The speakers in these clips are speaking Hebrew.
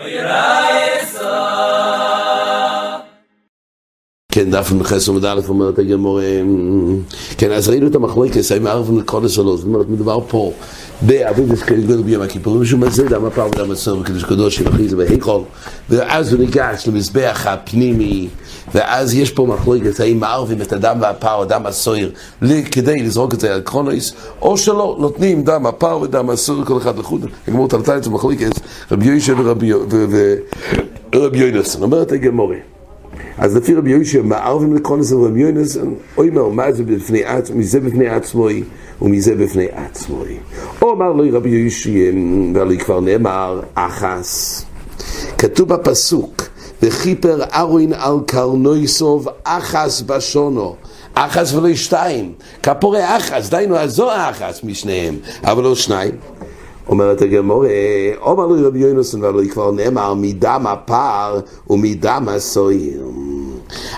Oye, כן, דף מחס עמוד א' אומרת הגמור, כן, אז ראינו את המחלוקת, האם ערב לקודש או לא, זאת אומרת, מדובר פה בעבודת גדול ביום הכיפורים, משום מה זה דם הפעם ודם הסוף, וקדוש קדוש זה בהיכול, ואז הוא ניגש למזבח הפנימי, ואז יש פה מחלוקת, האם מערבים את הדם והפער, דם הסויר, כדי לזרוק את זה על קרונויס, או שלא, נותנים דם הפער ודם הסויר, כל אחד לחוד, הגמור תלתה את המחלוקת, רבי יוישה ורבי יוינס, אומרת הגמורה. אז לפי רבי יוישה, מערבים לקרונס ורבי יוינס, אוי מה, מה זה בפני עצמו, מזה בפני עצמוי, ומזה בפני עצמוי. או אמר לו רבי יוישה, ועלי כבר נאמר, אחס. כתוב בפסוק, וכיפר ארוין על קרנויסוב אחס בשונו. אחס ולא שתיים. כפורי אחס, דיינו, אז זו אחס משניהם, אבל לא שניים. אומרת הגמור, אומר לו רבי יונוסון, ולא כבר נאמר, מדם הפר ומדם הסויר.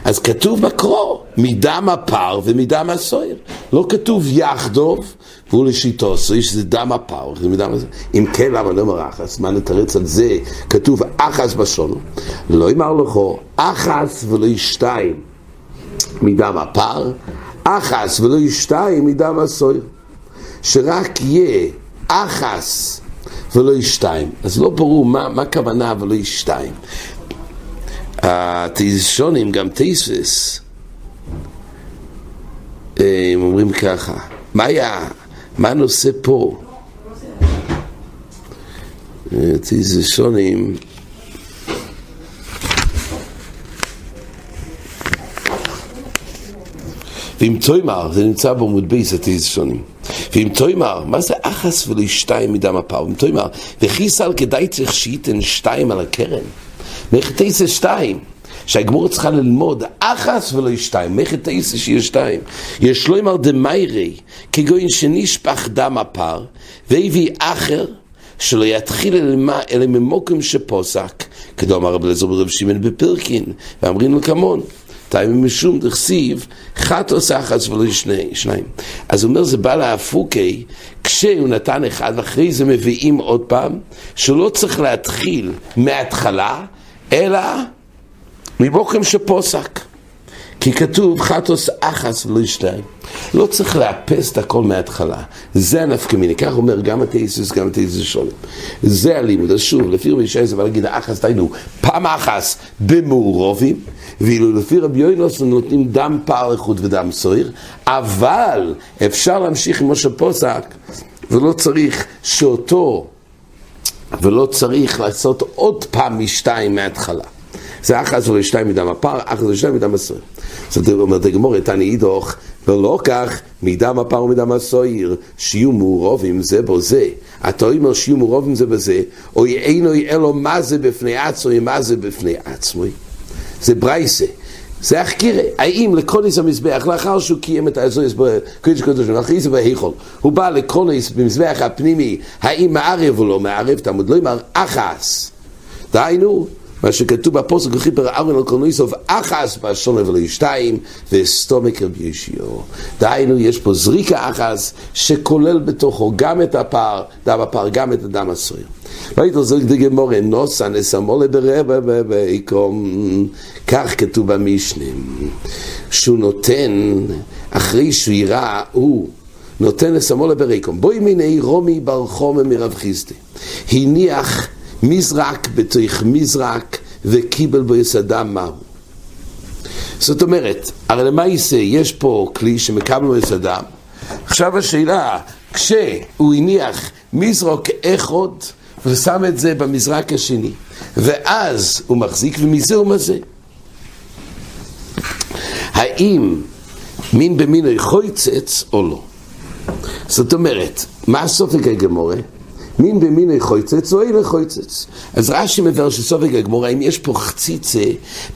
אז כתוב בקרוא, מדם הפר ומדם הסויר. לא כתוב יחדוב, והוא לשיטו, שזה דם הפר, זה מדם הסויר. אם כן, למה לא אומר אחס? מה נתרץ על זה? כתוב אחס בשונו. לא אמר לכו, אחס ולא שתיים מדם הפר, אחס ולא שתיים מדם הסויר. שרק יהיה אחס ולא שתיים. אז לא ברור מה, הכוונה ולא שתיים. התיזשונים, גם תייסס, הם אומרים ככה, מה היה, מה הנושא פה? תיזשונים ואם תוימר, זה נמצא בעמוד בייס התיזשונים ואם תוימר, מה זה אחס ולא שתיים מדם הפר? ואם תוימר, וכיסל כדאי צריך שייתן שתיים על הקרן? מחטייסה שתיים שהגמור צריכה ללמוד אחס ולא שתיים, מחטייסה שיהיה שתיים. יש לא אמר דמיירי כגוין שנשפך דם הפר והביא אחר שלא יתחיל אלא ממוקם שפוסק כדו אמר רב אלעזר ברב שמעון בפרקין ואמרים לו כמון טיימים משום דכסיב חטוס אחס ולא שני, שניים. אז הוא אומר זה בא להפוקי כשהוא נתן אחד ואחרי זה מביאים עוד פעם שלא צריך להתחיל מההתחלה אלא מבוקם שפוסק כי כתוב חטוס אחס ולא שתיים לא צריך לאפס את הכל מההתחלה. זה הנפקא מיני, כך אומר גם התאיסוס גם התאיסוס שולם זה הלימוד, אז שוב, לפי רבי ישי זה בא להגיד אחס, דיינו, פעם אחס במעורובים ואילו לפי רבי יוינוס נותנים דם פער איכות ודם סויר אבל אפשר להמשיך עם משה פוסק ולא צריך שאותו ולא צריך לעשות עוד פעם משתיים מההתחלה זה אחס ולא שתיים מדם הפר, אחס ולא שתיים מדם הסויר זאת אומרת, הגמור, תני אידוך, ולא כך מדם הפר ומדם הסויר, שיהיו מעורבים זה בו זה. אתה אומר שיהיו מעורבים זה בזה, אוי אינו אלו מה זה בפני עצמי, מה זה בפני עצמי. זה ברייסה. זה החקירה, האם לקרוניס המזבח, לאחר שהוא קיים את האזוריס בקודש קודש, אחרי זה בהיכול, הוא בא לקרוניס במזבח הפנימי, האם מערב או לא מערב, תמוד לא אמר אחס. דהיינו, מה שכתוב בפוסק וחיפר ארון על קורנויסוב אחס בשונה ולא שתיים וסתומק רבי ישיו. דהיינו יש פה זריקה אחס שכולל בתוכו גם את הפער, דם הפער, גם את הדם הסויר ראיתו זוג דגמורה נוסה נסמולה ברבע בעיקרום כך כתוב במשנים שהוא נותן אחרי שהוא יראה הוא נותן לסמולה בריקום בואי מיני רומי בר חומר מרב חיסטי. הניח מזרק בתוך מזרק וקיבל בו יסדם מהו. זאת אומרת, הרי למה יישא? יש פה כלי שמקבל בו יסדם. עכשיו השאלה, כשהוא הניח מזרוק אחד ושם את זה במזרק השני, ואז הוא מחזיק ומזה הוא מזה. האם מין במינוי חויצץ או לא? זאת אומרת, מה הסופק הגמורה? מין במין חויצץ או אין חויצץ. אז רש"י מבאר שסופג הגמורה, אם יש פה חציצה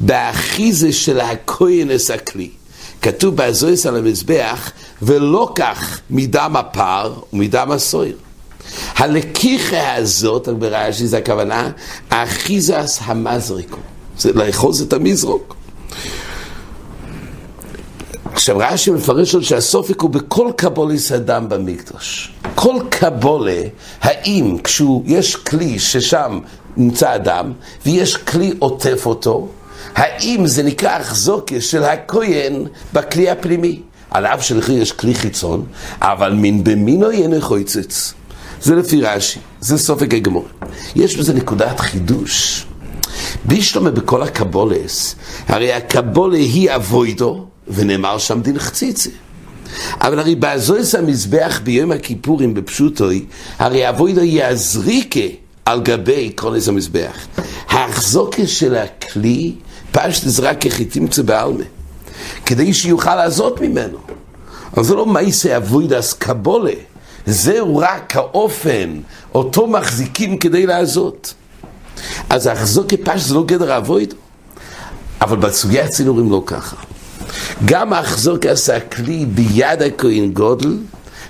באחיזה של הכהנס הכלי. כתוב באזויס על המזבח, ולא כך מדם הפר ומדם הסויר. הלקיחה הזאת, ברש"י זה הכוונה, האחיזס המזריקו. זה לאחוז את המזרוק. עכשיו רש"י מפרש עוד שהסופק הוא בכל קבוליס אדם במקדוש. כל קבולה, האם כשיש כלי ששם נמצא אדם, ויש כלי עוטף אותו, האם זה נקרא אחזוקה של הכהן בכלי הפנימי? על אף שלכי יש כלי חיצון, אבל מין במינו יהיה חויצץ. זה לפי רש"י, זה סופק הגמור. יש בזה נקודת חידוש. בישלומה בכל הקבולס, הרי הקבולה היא אבוידו, ונאמר שם דין חציצה. אבל הרי באזויס המזבח ביום הכיפורים בפשוטוי, הרי אבוידו היא הזריקה על גבי קרונס המזבח. ההחזוקה של הכלי פשט זה רק כחיתימצה בעלמה, כדי שיוכל לעזות ממנו. אבל זה לא מייסה אבוידס קבולה, זהו רק האופן, אותו מחזיקים כדי לעזות. אז ההחזוקה פשט זה לא גדר אבוידו, אבל בסוגיה הצינורים לא ככה. גם ההחזוק עשה כלי ביד הכהן גודל,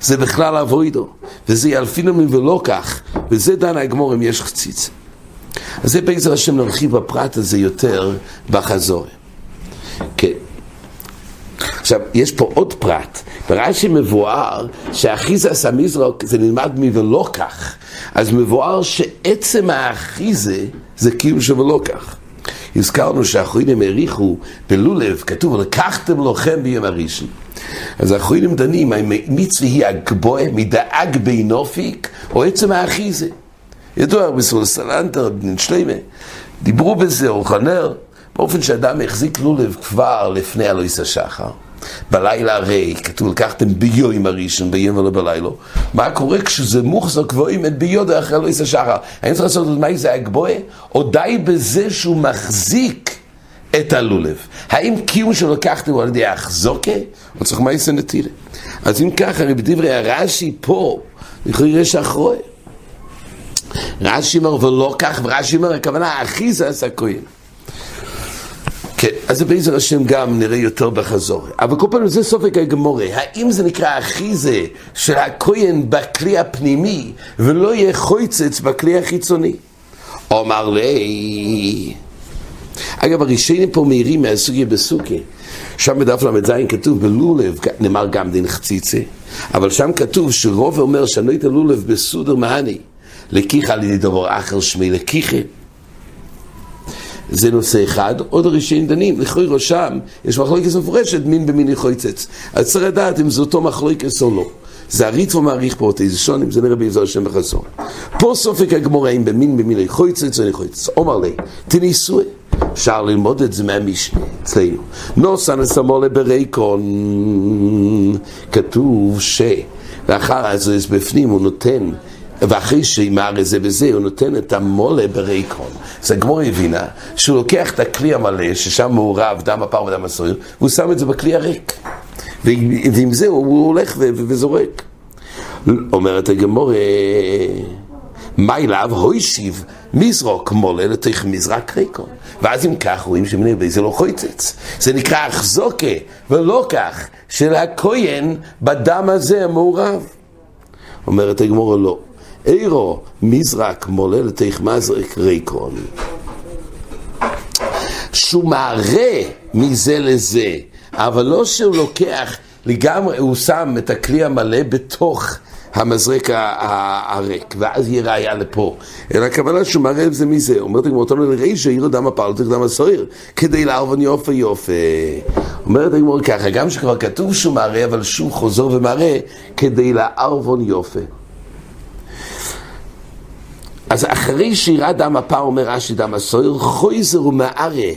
זה בכלל אבוידו, וזה ילפינו ולא כך, וזה דן הגמור אם יש חציץ. אז זה בעזר השם נרחיב בפרט הזה יותר בחזור. כן. עכשיו, יש פה עוד פרט. ברש"י מבואר שהאחיזה המזרוק זה נלמד מ"ולא כך". אז מבואר שעצם האחיזה זה קיום שבלא כך. הזכרנו שהאחרונים העריכו בלולב, כתוב, לקחתם לוחם ביום הראשון. אז האחרונים דנים, מצווה היא הגבוה, מדאג בי נופיק, או עצם האחיזה. ידוע בסול סלנטר, בן שלמה, דיברו בזה, אורחנר, באופן שאדם החזיק לולב כבר לפני אלוהיס השחר. בלילה הרי, כתוב, לקחתם ביום הראשון, ביום ולא בלילה. מה קורה כשזה מוחזק גבוהים את ביודו אחרי אלוהיס השחר? האם צריך לעשות את מה זה הגבוה? או די בזה שהוא מחזיק את הלולב. האם קיום שלו לקחתם הוא על ידי האחזוקה? או צריך מה יעשה נטילה? אז אם ככה, הרי בדברי הרש"י פה, לכאורה יש אחרוי. רש"י אומר ולא כך, ורש"י אומר הכוונה האחיזה עשה כהן. כן, אז בעזר השם גם נראה יותר בחזור. אבל כל פעם זה סופק הגמורה. האם זה נקרא אחיזה של הכהן בכלי הפנימי, ולא יהיה חויצץ בכלי החיצוני? אומר לי... אגב, הראשונים פה מהירים מהסוגיה בסוכי. שם בדף ל"ז כתוב בלולב, נאמר גם דין חציצה, אבל שם כתוב שרוב אומר שאני את הלולב בסודר מהני. לקיחה על ידי דבר אחר שמי לקיחה. זה נושא אחד, עוד הראשונים דנים, לכוי ראשם, יש מחלוקת מפורשת מין במיני חויצץ. אז צריך לדעת אם זה אותו מחלוקת או לא. זה הריטבו מעריך פה אותי, זה שונים, זה נראה בעזר השם בחסון. פה סופק הגמורה אם במין במיני חויצץ או נחויצץ. אומר לי, תניסוי. אפשר ללמוד את זה מהמשנה אצלנו. נוסן אסמולה ברייקון, כתוב ש... לאחר אז בפנים הוא נותן ואחרי שימר זה בזה, הוא נותן את המולה בריקון. אז הגמור הבינה שהוא לוקח את הכלי המלא, ששם מעורב דם הפר ודם הסויר, והוא שם את זה בכלי הריק. ועם זה הוא הולך וזורק. אומרת הגמור, מה אליו הוישיב מזרוק מולה לתוך מזרק ריקון. ואז אם כך רואים שמנה בי זה לא חויצץ. זה נקרא אחזוקה, ולא כך, של הכהן בדם הזה המעורב. אומרת הגמור לא. אירו מזרק מולה לתוך מזרק ריקון. שהוא מראה מזה לזה, אבל לא שהוא לוקח לגמרי, הוא שם את הכלי המלא בתוך המזרק הריק, ואז יהיה ראייה לפה. אלא הכוונה שהוא את זה מזה. אומרת הגמור, אותנו לרישא, יראו דם הפעל, צריך דם הסוער, כדי לערבון יופה יופה. אומרת הגמור ככה, גם שכבר כתוב שהוא מראה, אבל שוב חוזר ומראה, כדי לערבון יופה. אז אחרי שירה דם הפר אומר רש"י דם הסויר, חויזר ומערה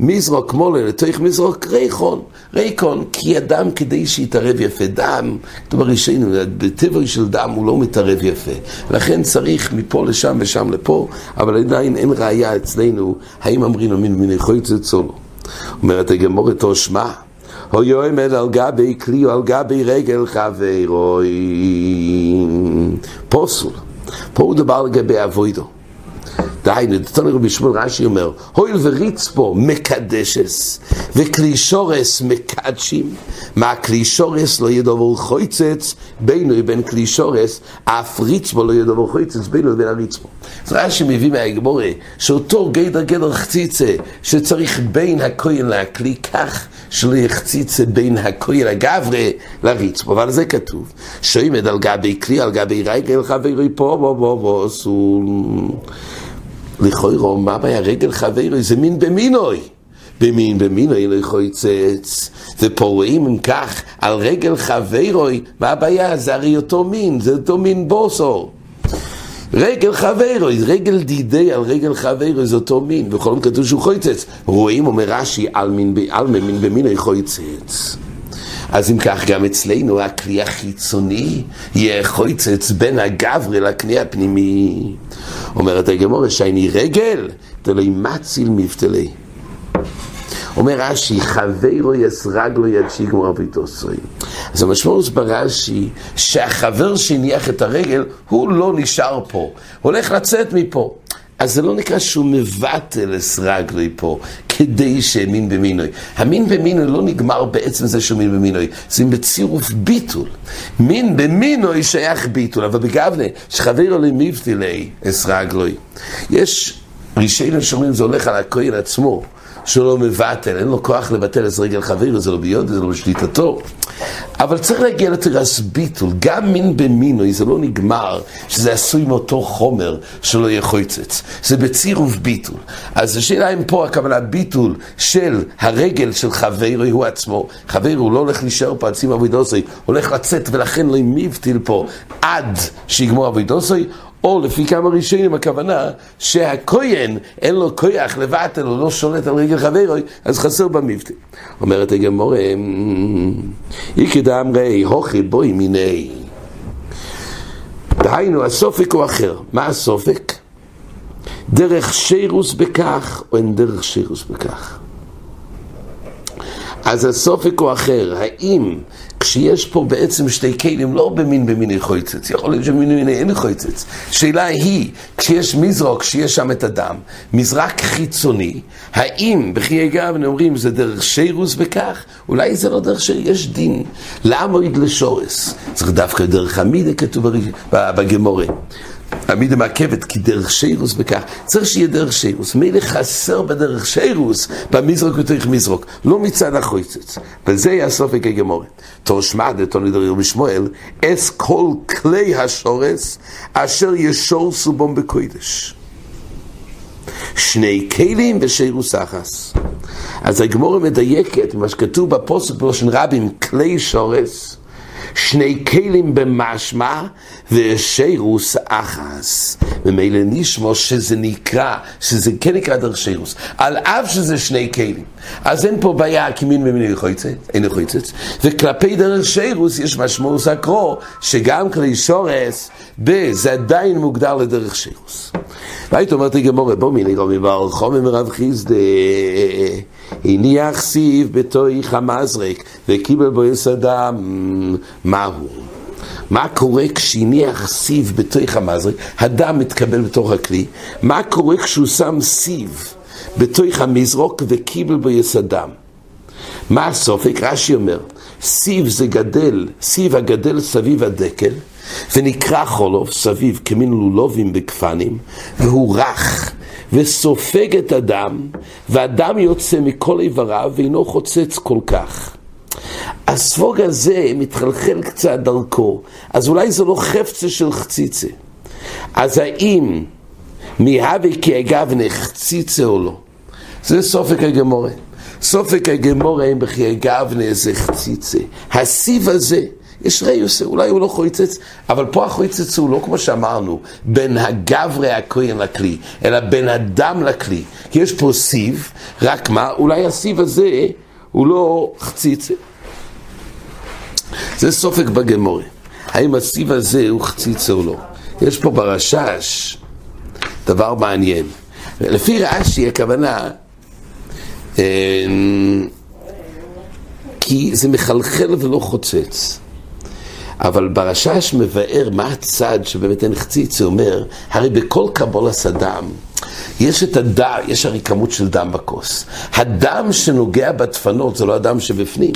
מזרוק מולה לתוך מזרוק ריחון, ריקון, כי אדם כדי שיתערב יפה דם, כתוב בראשינו, בטבע של דם הוא לא מתערב יפה, לכן צריך מפה לשם ושם לפה, אבל עדיין אין ראייה אצלנו, האם אמרינו מין מיני חויצץ או לא. אומרת הגמורת או שמע, הו עומד על גבי כלי או על גבי רגל חברוי, פוסול. פה הוא דבר לגבי אבוידו. דהיינו, דתנו רבי שמואל רש"י אומר, הואיל וריצפו מקדשס וקלישורס מקדשים, מה קלישורס לא ידעו חויצץ בינו לבין קלישורס, אף ריצפו לא ידעו חויצץ בינו לבין הריצפו. אז רש"י מביא מהגמורה שאותו גדר גדר חציצה שצריך בין הכהן לכלי כך שלא יחציצה בין הכהן הגברה לריצפו, אבל זה כתוב, שעומד על גבי כלי, על גבי רגל חברי פה בו בו בו אסור לכוירו, מה הבעיה? רגל חברוי זה מין במינוי. במין במינוי לחויצץ. ופה רואים אם כך על רגל חברוי, מה הבעיה? זה הרי אותו מין, זה אותו מין בוסו. רגל חברוי, רגל דידי על רגל חברוי זה אותו מין, בכל מקרה כתוב שהוא חויצץ. רואים, אומר רש"י, על מין, על מין במינוי חויצץ. אז אם כך גם אצלנו הכלי החיצוני יהיה חויצץ בין הגברי לכלי הפנימי. אומרת הגמורה שייני רגל, תלוי מציל מבטלי. אומר רש"י, חברו יסרג לו יד שיגמור אביתוסוי. אז המשמעות ברש"י, שהחבר שהניח את הרגל, הוא לא נשאר פה, הוא הולך לצאת מפה. אז זה לא נקרא שהוא מבטל אסרגלי פה, כדי שהאמין במינוי. המין במינוי לא נגמר בעצם זה שהוא מין במינוי, זה בצירוף ביטול. מין במינוי שייך ביטול, אבל בגבנה, שחבר לי מבטילי אסרגלי. יש רישיינים שאומרים זה הולך על הכהן עצמו. שלא מבטל, אין לו כוח לבטל את רגל חברו, זה לא ביודו, זה לא בשליטתו. אבל צריך להגיע לתרס ביטול, גם מין במינוי, זה לא נגמר, שזה עשוי מאותו חומר שלא יהיה חויצץ. זה בצירוף ביטול. אז השאלה אם פה הכוונה ביטול של הרגל של חברו הוא עצמו. חברו הוא לא הולך להישאר פה על סיום אבידוסי, הולך לצאת ולכן לא מבטיל פה עד שיגמור אבידוסי, או לפי כמה ראשונים הכוונה שהכהן אין לו כוח לבטל, הוא לא שולט על רגל חברוי, אז חסר במבטא. אומרת הגמורה, איקי דאמרי, הוכי בואי מיני. דהיינו, הסופק הוא אחר. מה הסופק? דרך שירוס בכך, או אין דרך שירוס בכך. אז הסופק הוא אחר, האם כשיש פה בעצם שתי כלים, לא במין במיני חויצץ, יכול להיות שבמין במיני אין חויצץ. שאלה היא, כשיש מזרוק, כשיש שם את הדם, מזרק חיצוני, האם בחיי גבן אומרים זה דרך שירוס בכך? אולי זה לא דרך שירוס, יש דין. למה לשורס? צריך דווקא דרך המידה כתוב בגמורה. עמידה מעכבת כי דרך שירוס בכך, צריך שיהיה דרך שירוס, מילא חסר בדרך שירוס במזרוק ותריך מזרוק, לא מצד החויצץ, וזה יהיה הסופק הגמורת. תור שמע דתוני דריר בשמואל, אס כל כלי השורס אשר ישורסו בום בקוידש. שני כלים ושירוס אחס. אז הגמורה מדייקת, מה שכתוב בפוסק בלושן רבים, כלי שורס, שני כלים במשמע ושירוס אחס. ומילא נשמע שזה נקרא, שזה כן נקרא דרך שירוס, על אף שזה שני כלים. אז אין פה בעיה כי מין ומיני יחויצת, אין יחויצת, וכלפי דרך שירוס יש משמעות הקרו, שגם כלי שורס, זה עדיין מוגדר לדרך שירוס. והיית אומרת לי גמורה, בוא מיני רומי בר חומי מרב חיסדה, הניח סיב בתוך המזרק, וקיבל בו יסדם, מהו? מה קורה כשהניח סיב בתוך המזרק, הדם מתקבל בתוך הכלי, מה קורה כשהוא שם סיב בתוך המזרוק וקיבל בו יסדם? מה הסופק? רש"י אומר, סיב זה גדל, סיב הגדל סביב הדקל, ונקרא חולוב סביב כמין לולובים בגפנים, והוא רך וסופג את הדם, והדם יוצא מכל איבריו ואינו חוצץ כל כך. הספוג הזה מתחלחל קצת דרכו, אז אולי זה לא חפצה של חציצה. אז האם מהווה כי אגב נחציצה או לא? זה סופק הגמורה. סופק הגמורה אם בכי אגב זה חציצה. הסיב הזה יש ריוס, אולי הוא לא חויצץ, אבל פה החויצץ הוא לא כמו שאמרנו, בין הגברי הכהן לכלי, אלא בין הדם לכלי. כי יש פה סיב, רק מה, אולי הסיב הזה הוא לא חציצה. זה סופק בגמורי. האם הסיב הזה הוא חציצה או לא? יש פה ברשש דבר מעניין. לפי רש"י הכוונה, כי זה מחלחל ולא חוצץ. אבל ברשש מבאר מה הצד שבאמת אין חציץ, זה אומר, הרי בכל קבולת הדם, יש את הדם, יש הרי כמות של דם בכוס. הדם שנוגע בדפנות זה לא הדם שבפנים.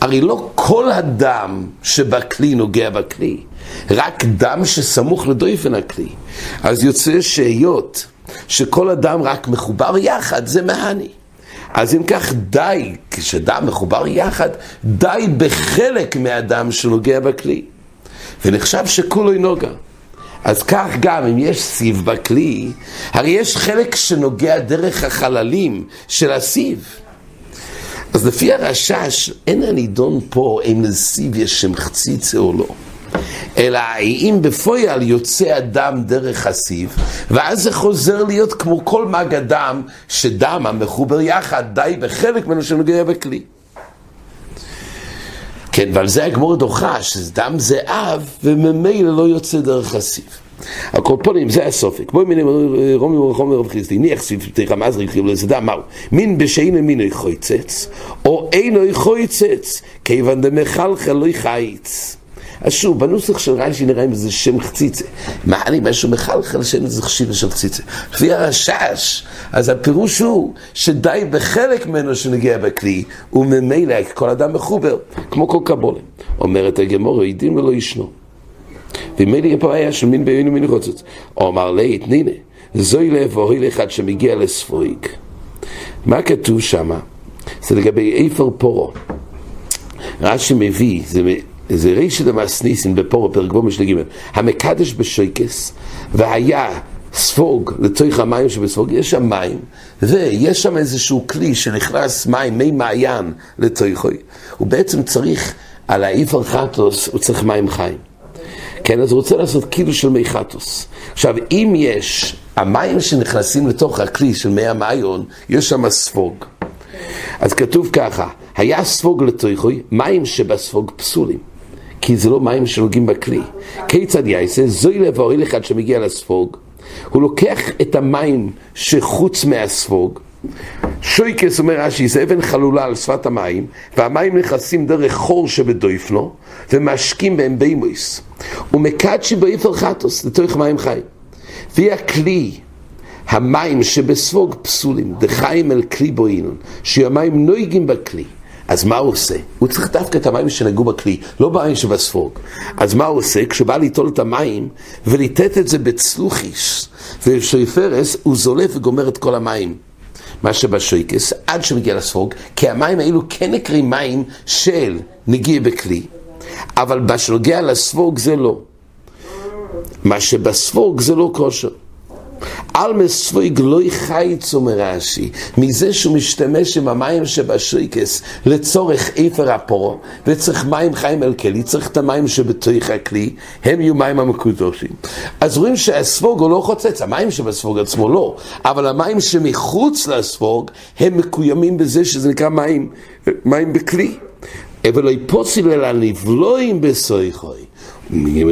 הרי לא כל הדם שבכלי נוגע בכלי, רק דם שסמוך לדויפן הכלי. אז יוצא שהיות שכל הדם רק מחובר יחד, זה מהני. אז אם כך די, כשדם מחובר יחד, די בחלק מהדם שנוגע בכלי. ונחשב שכולו נוגע. אז כך גם אם יש סיב בכלי, הרי יש חלק שנוגע דרך החללים של הסיב. אז לפי הרשש, אין הנידון פה אם לסיב יש שם חציצה או לא. אלא אם בפועל יוצא הדם דרך הסיב, ואז זה חוזר להיות כמו כל מג הדם, שדם המחובר יחד די בחלק ממנו שנוגע בכלי. כן, ועל זה הגמור דוחה, שדם זה אב, וממילא לא יוצא דרך הסיב. הקורפונים, זה הסופק. בואי מיני רומי ורחום ורב חיסטי, ניח סביב תיכא מזריק חיוב לסדה, מהו? מין בשאינו מינוי חויצץ, או אינו חויצץ, כיוון דמחלחל לא חייץ. אז שוב, בנוסח של רש"י נראה אם זה שם חציצה. מה אני, משהו מחלחל שאין לזה חשיבה של חציצה. לפי הרשש, אז הפירוש הוא שדי בחלק ממנו שנגיע בכלי, וממילא כל אדם מחובר, כמו כל קבולה. אומרת הגמור, עדים ולא ישנו. ומילא יהיה פה בעיה של מין בינו מין חוצץ. אומר לי, תנינה, זוי לב ואוי אחד שמגיע לספויג. מה כתוב שם? זה לגבי איפר פורו. רש"י מביא, זה זה רישא דמאסניסין בפורו פרק בו משנה ג' המקדש בשייקס והיה ספוג לתוך המים שבספוג, יש שם מים ויש שם איזשהו כלי שנכנס מים, מי מעיין לתוכו הוא בעצם צריך, על האיפר חטוס הוא צריך מים חיים. כן, אז הוא רוצה לעשות כאילו של מי חטוס. עכשיו, אם יש המים שנכנסים לתוך הכלי של מי המעיון, יש שם ספוג. אז כתוב ככה, היה ספוג לתוכוי, מים שבספוג פסולים כי זה לא מים שנוגעים בכלי. כיצד יעשה? זוי לב האוהל אחד שמגיע לספוג, הוא לוקח את המים שחוץ מהספוג, שויקס אומר רש"י, זה אבן חלולה על שפת המים, והמים נכנסים דרך חור שבדויפנו, ומשקים בהם בימויס. ומקדשי באיפר חטוס, לתוך מים חיים. והיא הכלי, המים שבספוג פסולים, דחיים אל כלי בוינון, שהמים נויגים בכלי. אז מה הוא עושה? הוא צריך דווקא את המים שנגעו בכלי, לא במים שבספוג. אז מה הוא עושה? כשבא ליטול את המים וליטט את זה בצלוחיס ובשויפרס, הוא זולף וגומר את כל המים. מה שבשויקס, עד שמגיע לספוג, כי המים האלו כן נקראים מים של נגיע בכלי, אבל מה שנוגע לספוג זה לא. מה שבספוג זה לא כושר. על מספויג לא חייץ, אומר רש"י, מזה שהוא משתמש עם המים שבשריקס לצורך איפר הפורו, וצריך מים חיים אל כלי, צריך את המים שבתוך הכלי, הם יהיו מים המקודשים. אז רואים שהספוג הוא לא חוצץ, המים שבספוג עצמו לא, אבל המים שמחוץ לספוג, הם מקוימים בזה שזה נקרא מים, מים בכלי. אבל לא יפוציל אלא נבלואים בסויכוי.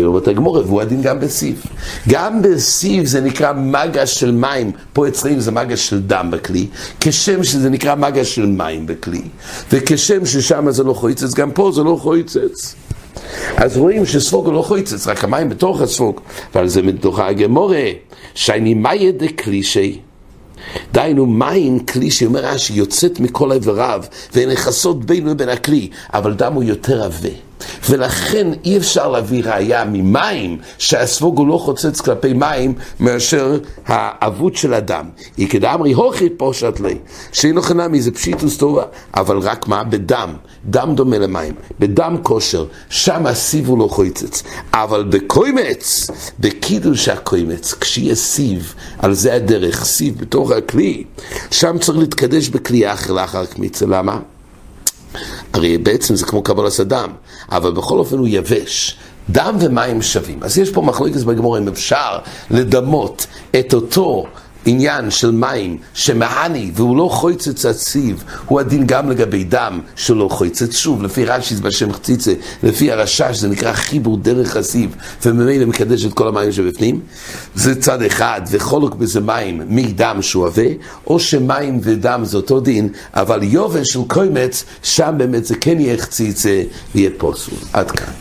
אומרת הגמורה, והוא הדין גם בסיב. גם בסיב זה נקרא מגש של מים, פה אצלנו זה מגש של דם בכלי, כשם שזה נקרא מגש של מים בכלי, וכשם ששם זה לא חויצץ, גם פה זה לא חויצץ. אז רואים שספוג לא חויצץ, רק המים בתוך הספוג, ועל זה מתוכה הגמורה, שייני מאיה דקלישי. דהיינו, מים כלי שאומר רש"י יוצאת מכל איבריו ונכסות בינו לבין הכלי, אבל דם הוא יותר עבה. ולכן אי אפשר להביא ראייה ממים שהספוג הוא לא חוצץ כלפי מים מאשר האבות של הדם. היא כדאמרי הוכי פושט לי, שאינו חנמי זה פשיטוס טובה, אבל רק מה? בדם, דם דומה למים, בדם כושר, שם הסיב הוא לא חוצץ. אבל בקוימץ, בקידוש הקוימץ, כשיהיה סיב, על זה הדרך, סיב בתוך הכלי, שם צריך להתקדש בכלי אחר לאחר קמיצה, למה? הרי בעצם זה כמו קבלת הדם, אבל בכל אופן הוא יבש. דם ומים שווים. אז יש פה מחלוקת בגמור אם אפשר לדמות את אותו עניין של מים שמעני והוא לא חויצץ הציב, הוא הדין גם לגבי דם שלא חויצץ. שוב, לפי רש"י זה בשם חציצה, לפי הרשש זה נקרא חיבור דרך הסיב, וממילא מקדש את כל המים שבפנים. זה צד אחד, וחולק בזה מים מדם שהוא עבה, או שמים ודם זה אותו דין, אבל יובש של קוימץ, שם באמת זה כן יהיה חציצה ויהיה פוסול. עד כאן.